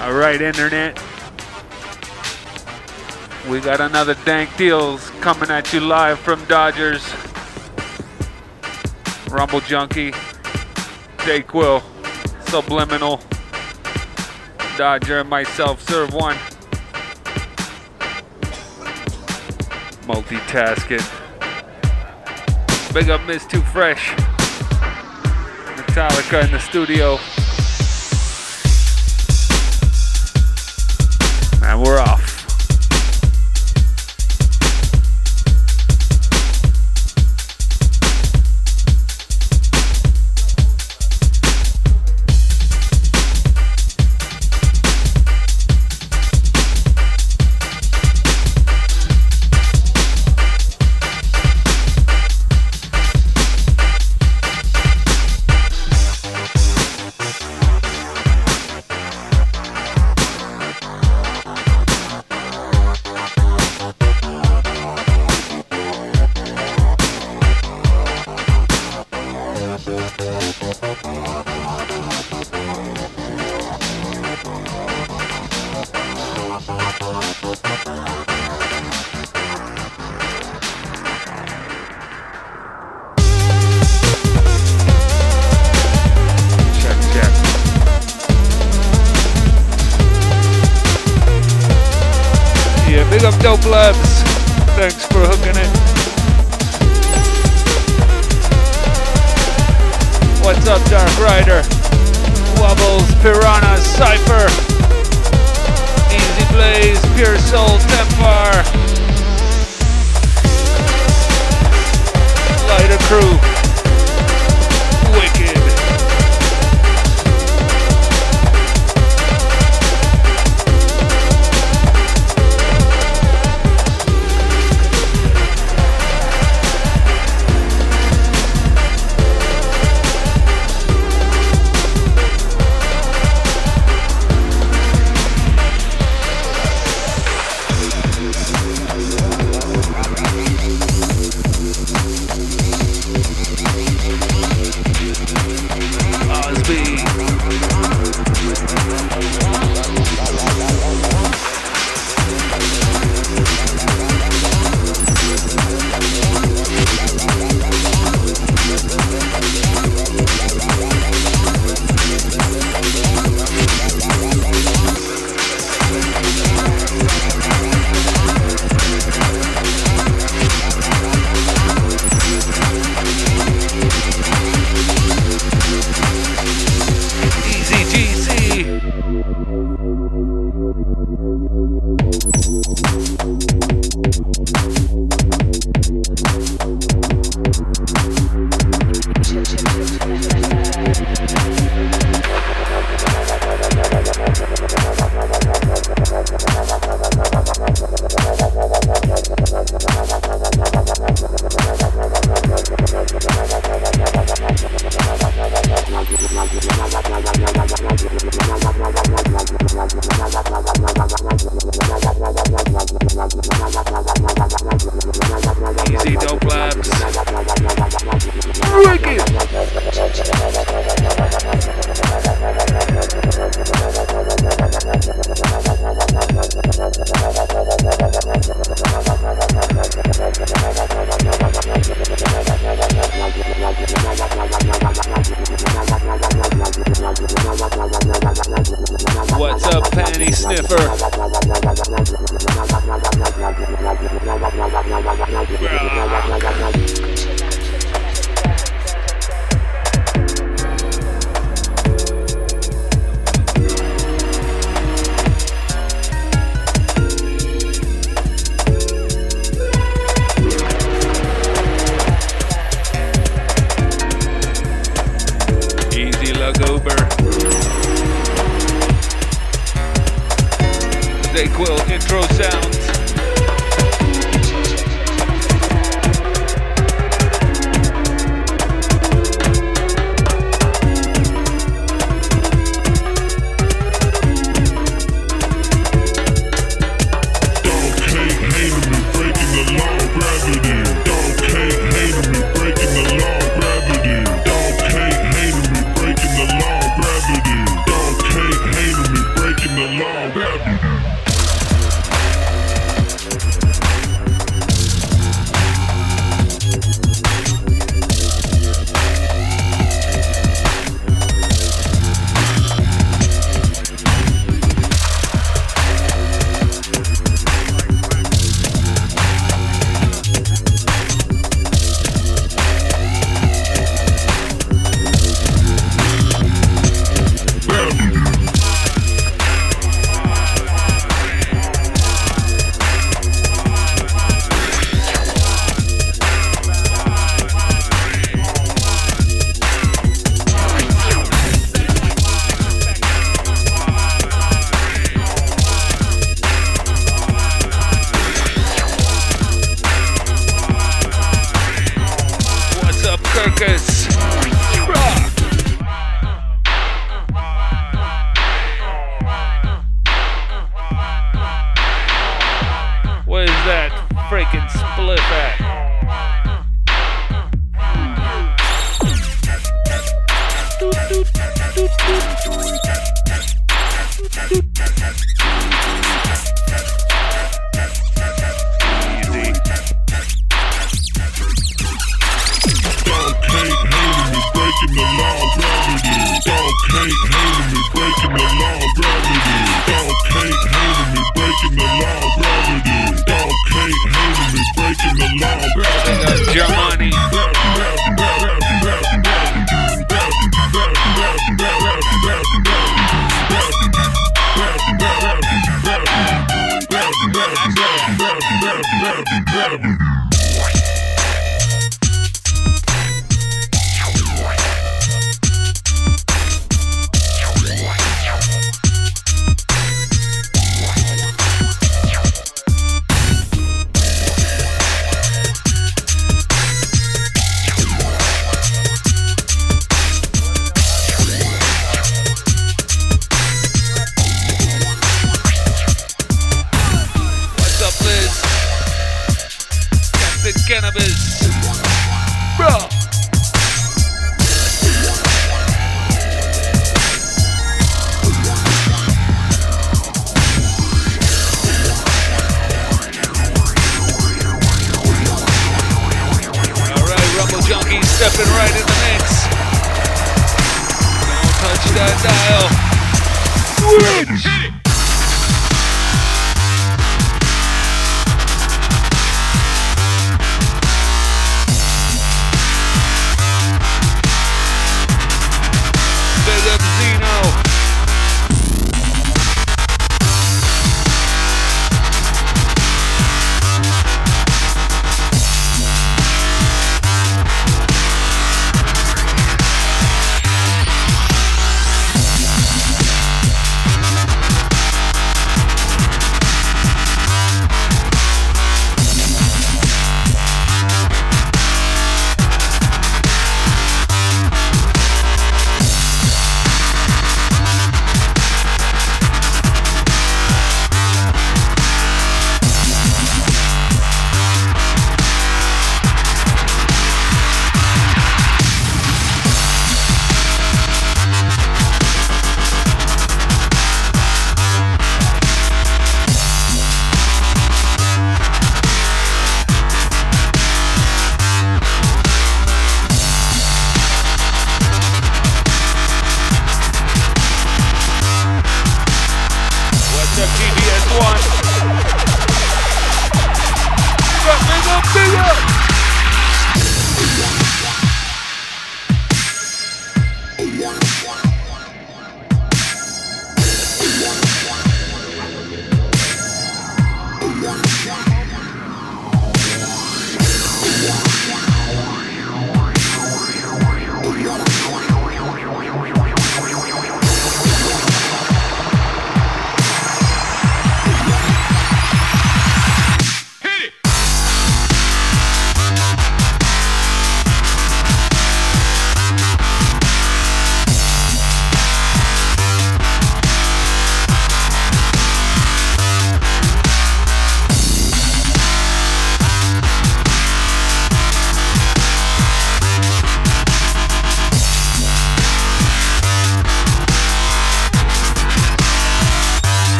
All right, Internet. We got another Dank Deals coming at you live from Dodgers. Rumble Junkie, Dayquil, Subliminal, Dodger, and myself serve one. Multitasking. Big up Miss Too Fresh. Metallica in the studio. we're off.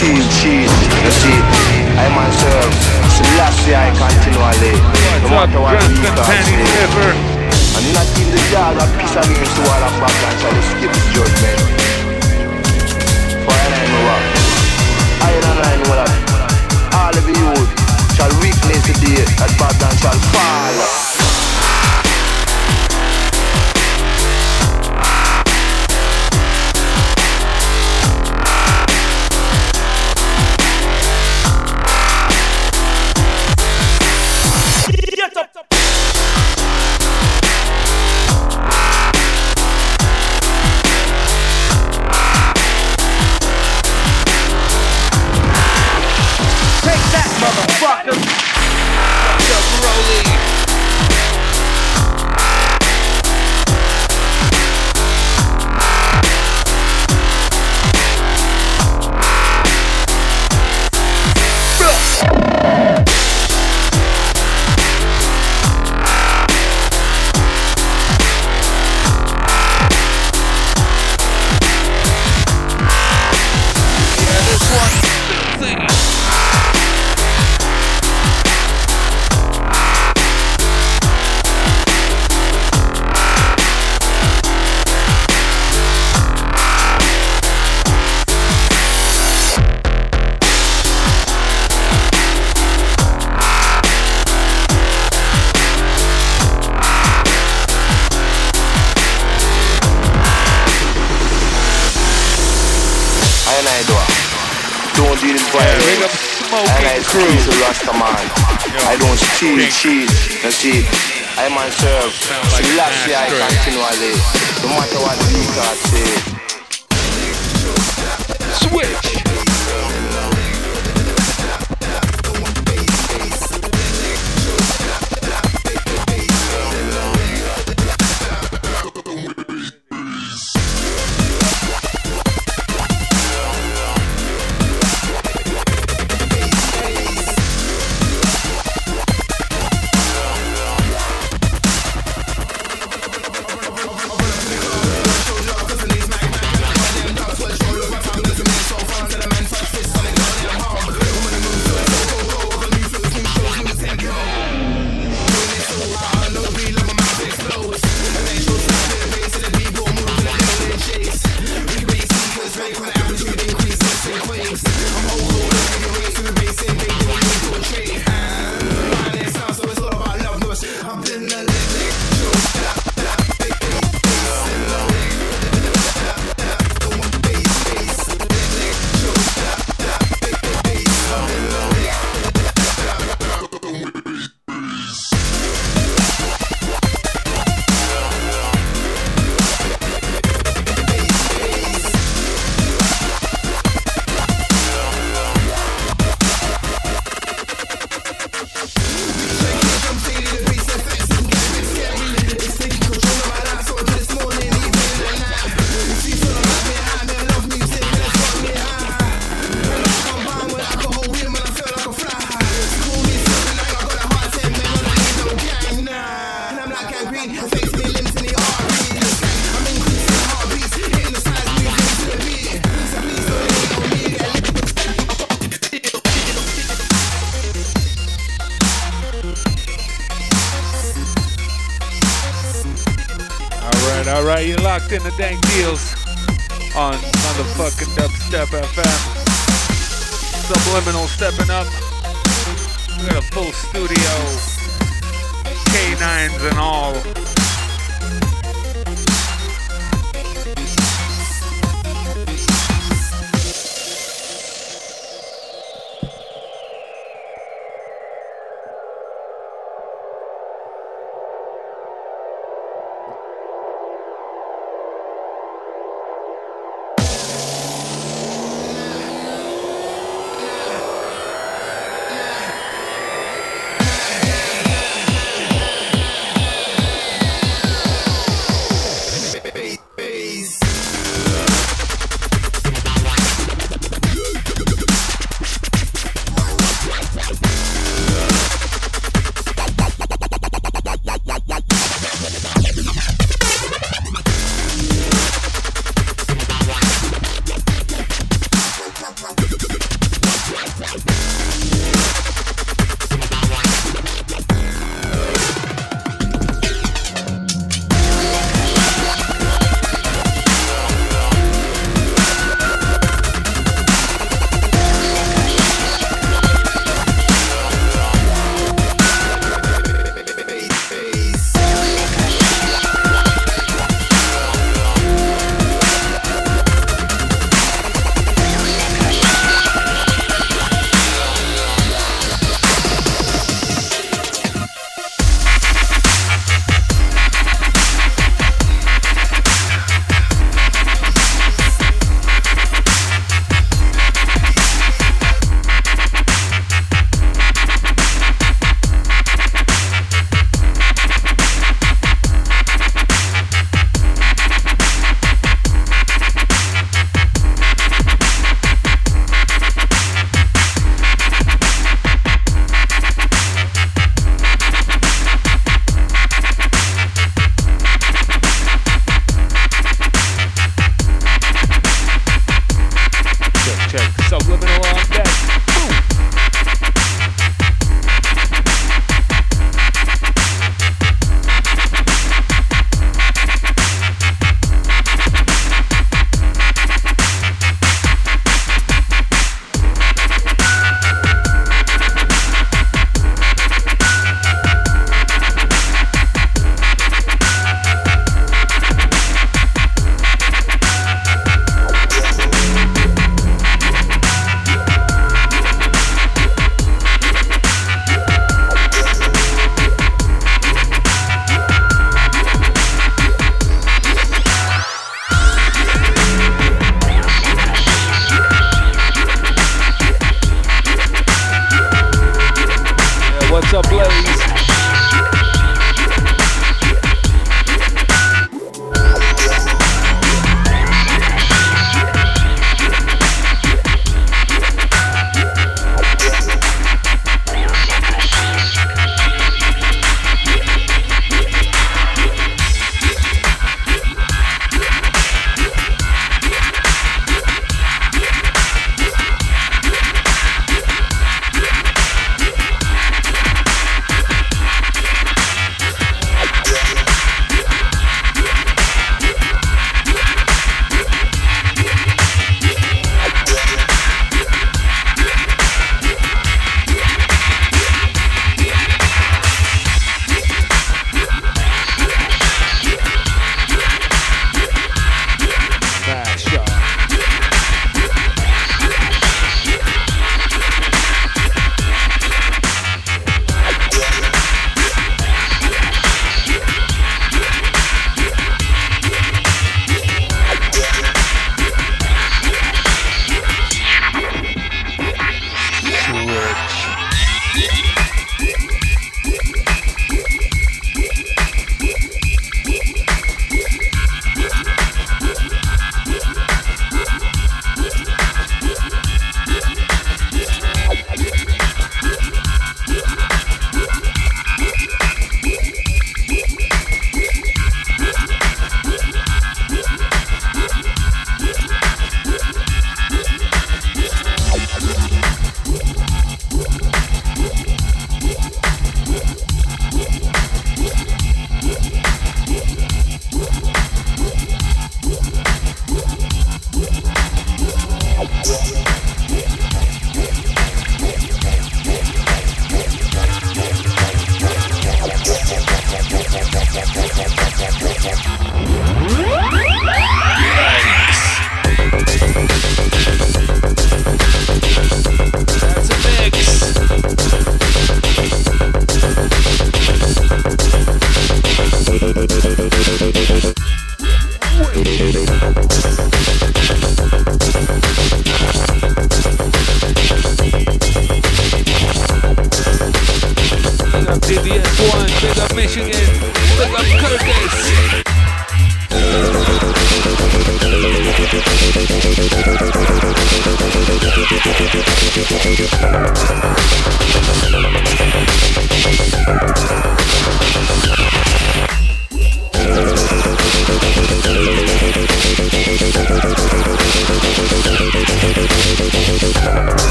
cheese, cheese. You see, I myself, Selassie, I continually. No matter what not in the yard of peace and against all of rock and shall escape the judgment. For I know what. I and I know. All of you shall witness the day that Babylon shall fall.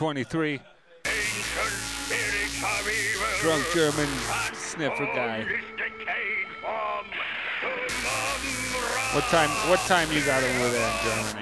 23. Drunk German sniffer guy. What time? What time you got over there in Germany?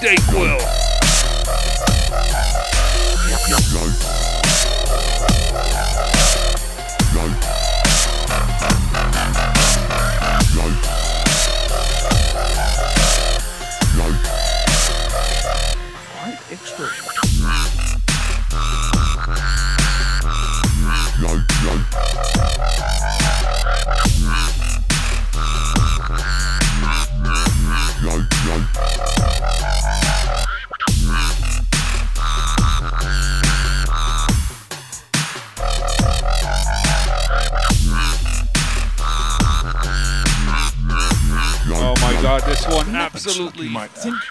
Date Quill. Absolutely filthy.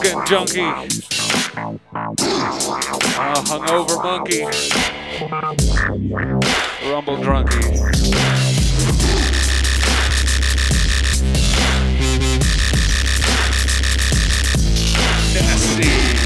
drunken junkie, a hungover monkey, rumble drunkie. Nasty.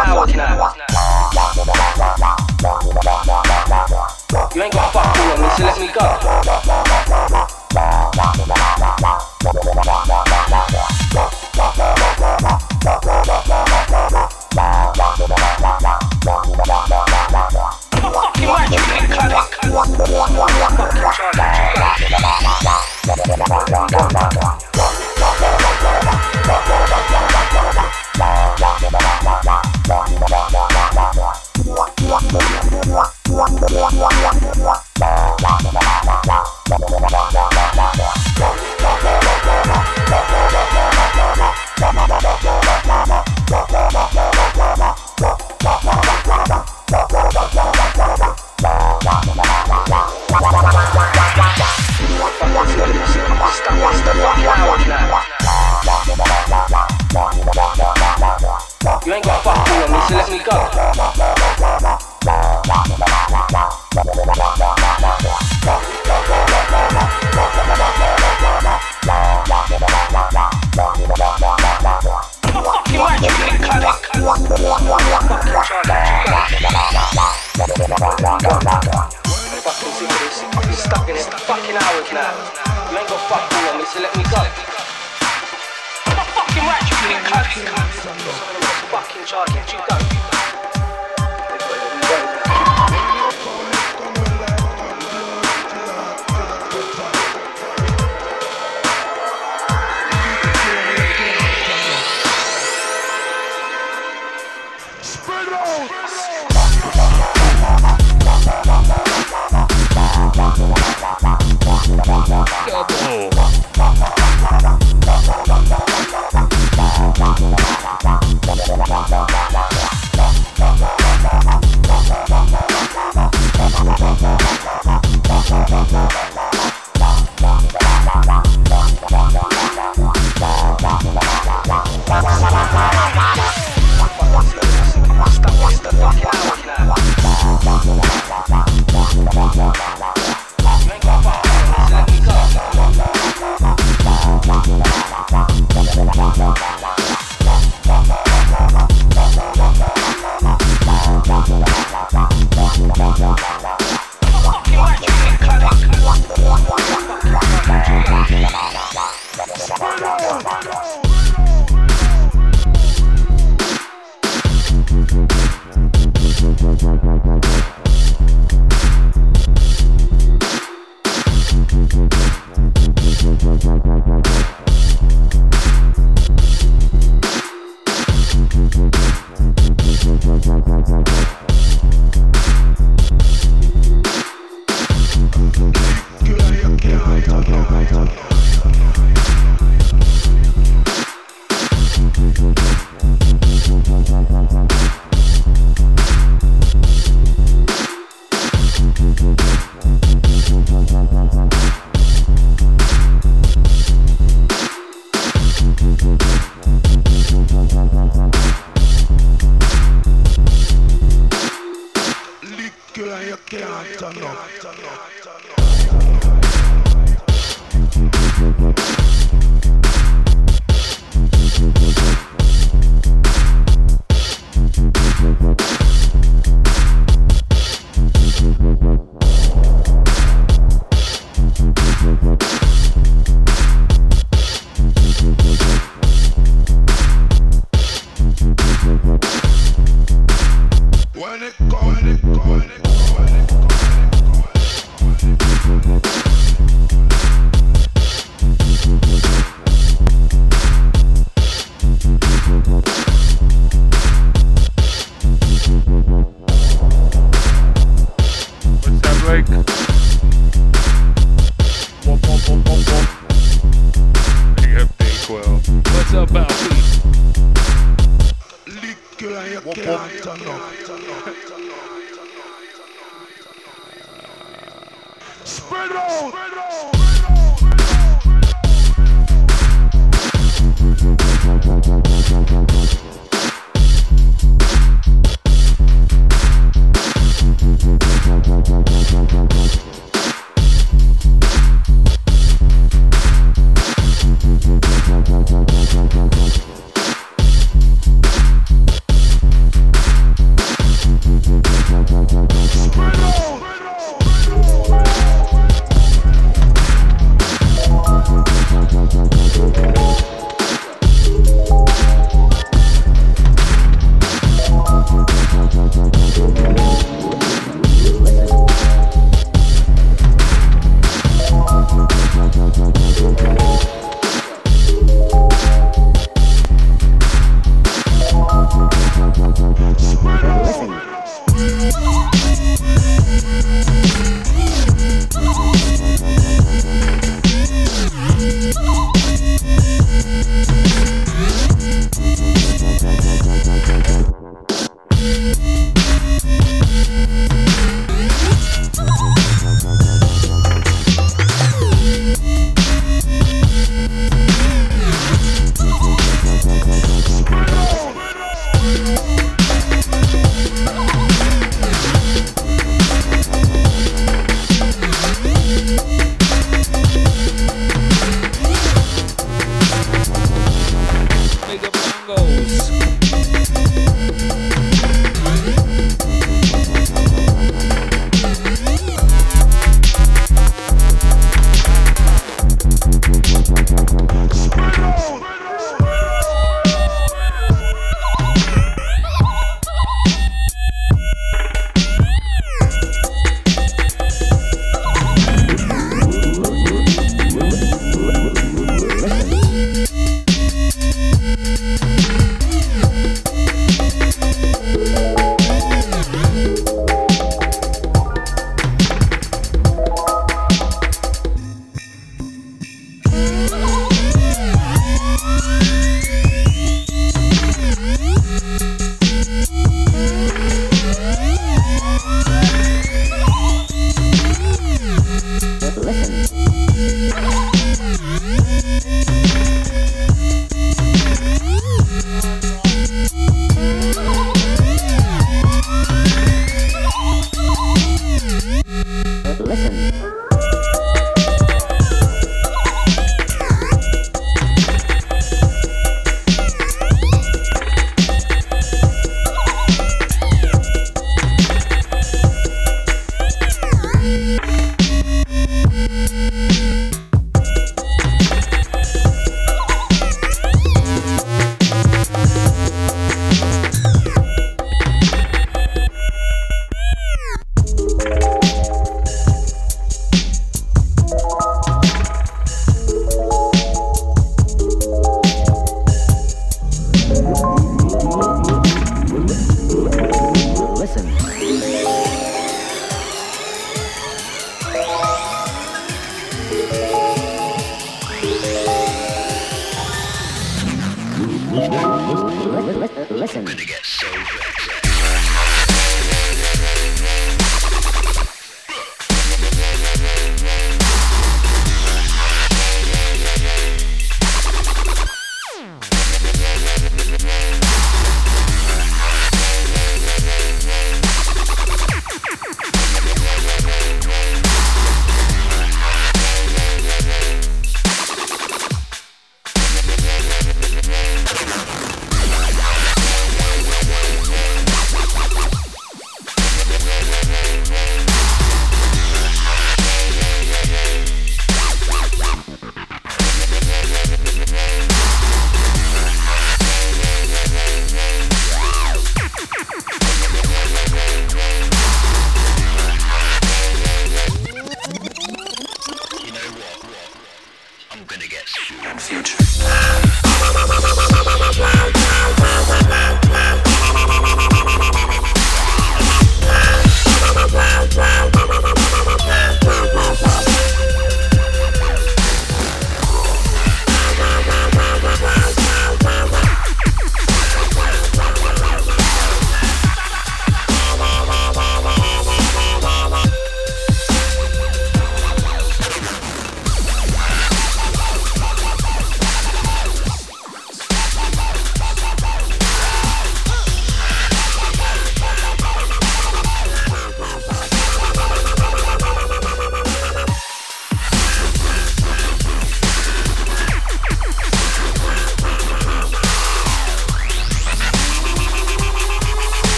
You ain't gonna fuck with me, so let me go.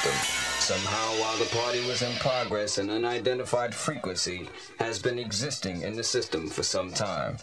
System. Somehow, while the party was in progress, an unidentified frequency has been existing in the system for some time.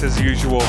As usual.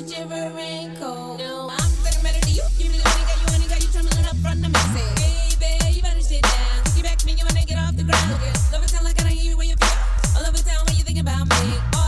you. No, I'm to you. You you wanna you from the message. Baby, you better sit down. Get back to me, get off the ground. Love sound like I don't hear you feel. You about me. Oh,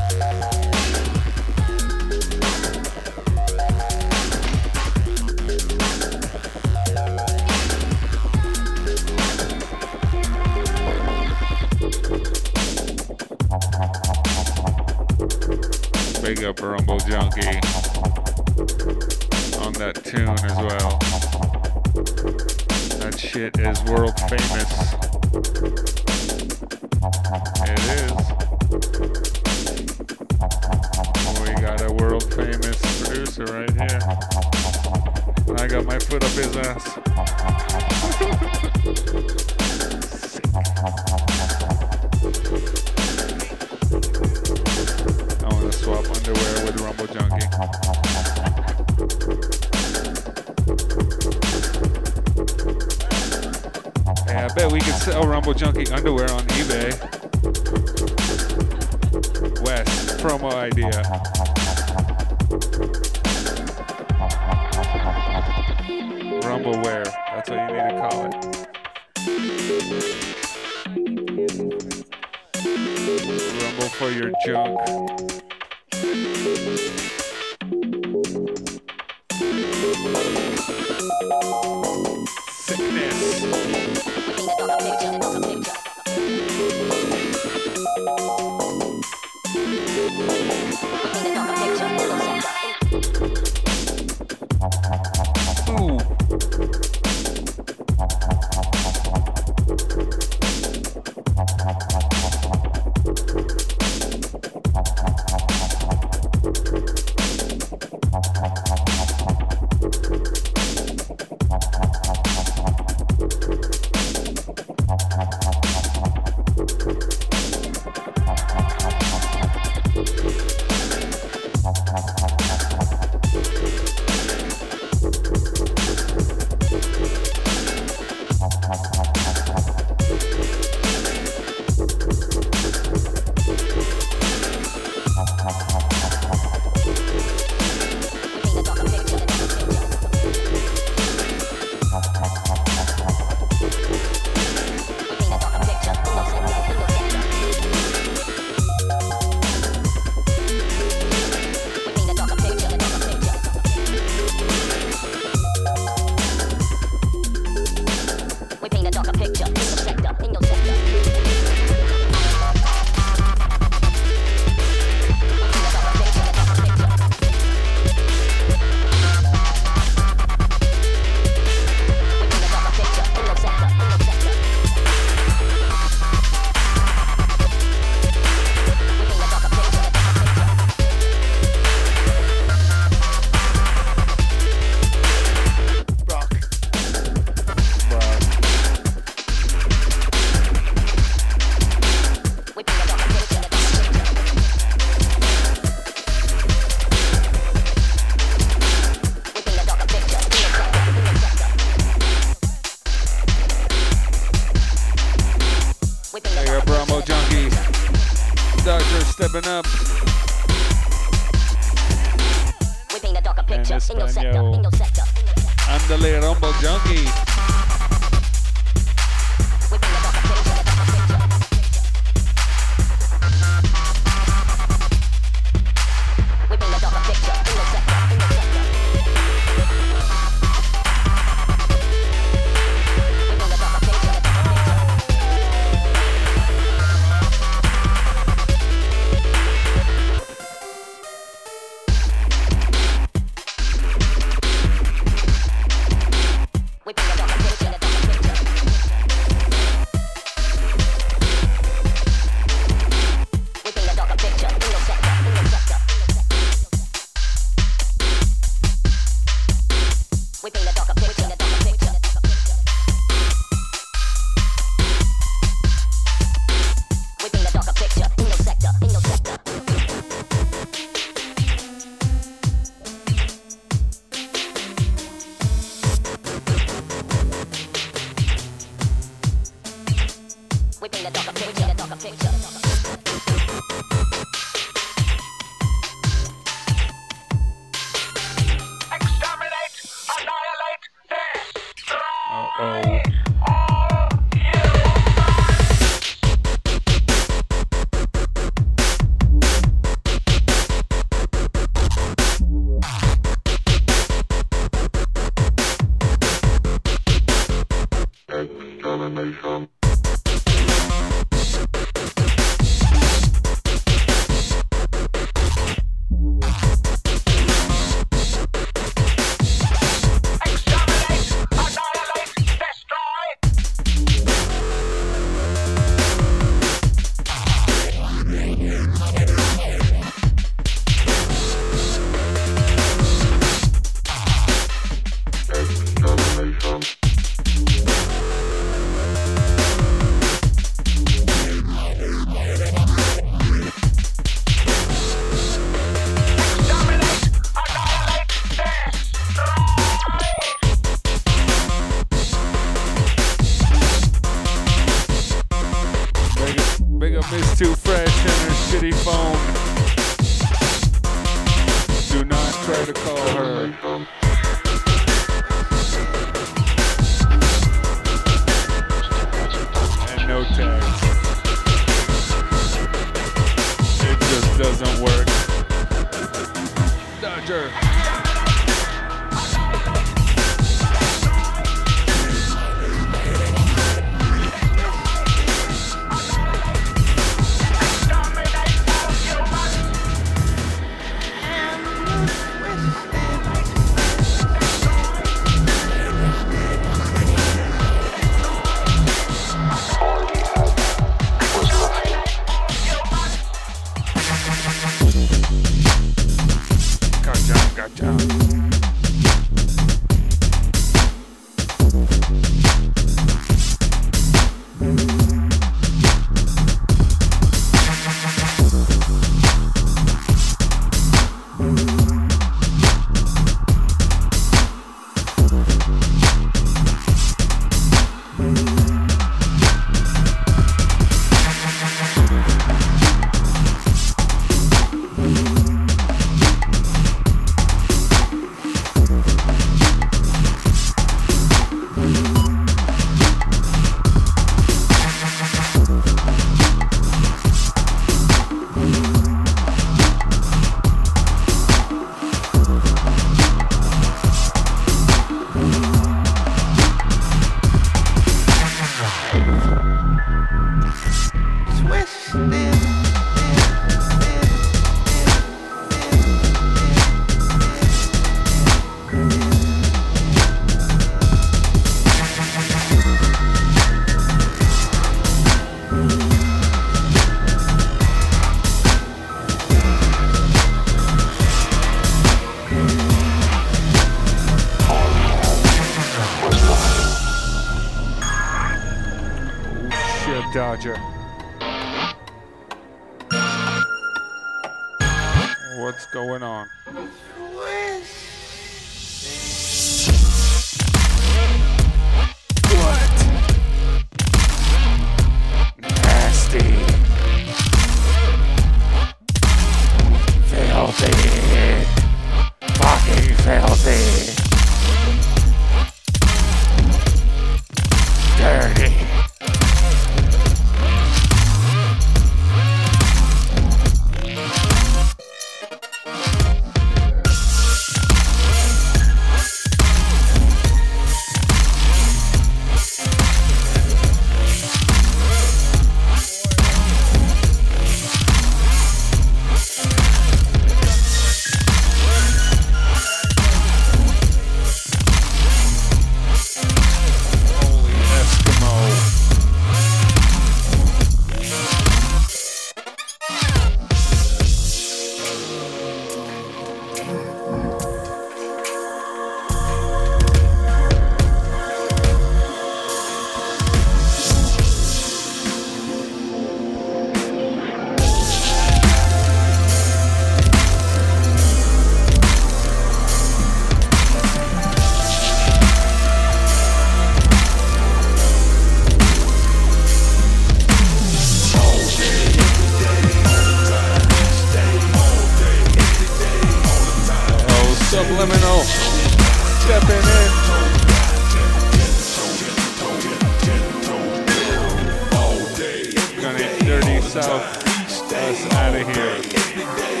us out of here.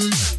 Peace.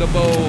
the bowl.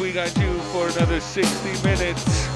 We got you for another 60 minutes.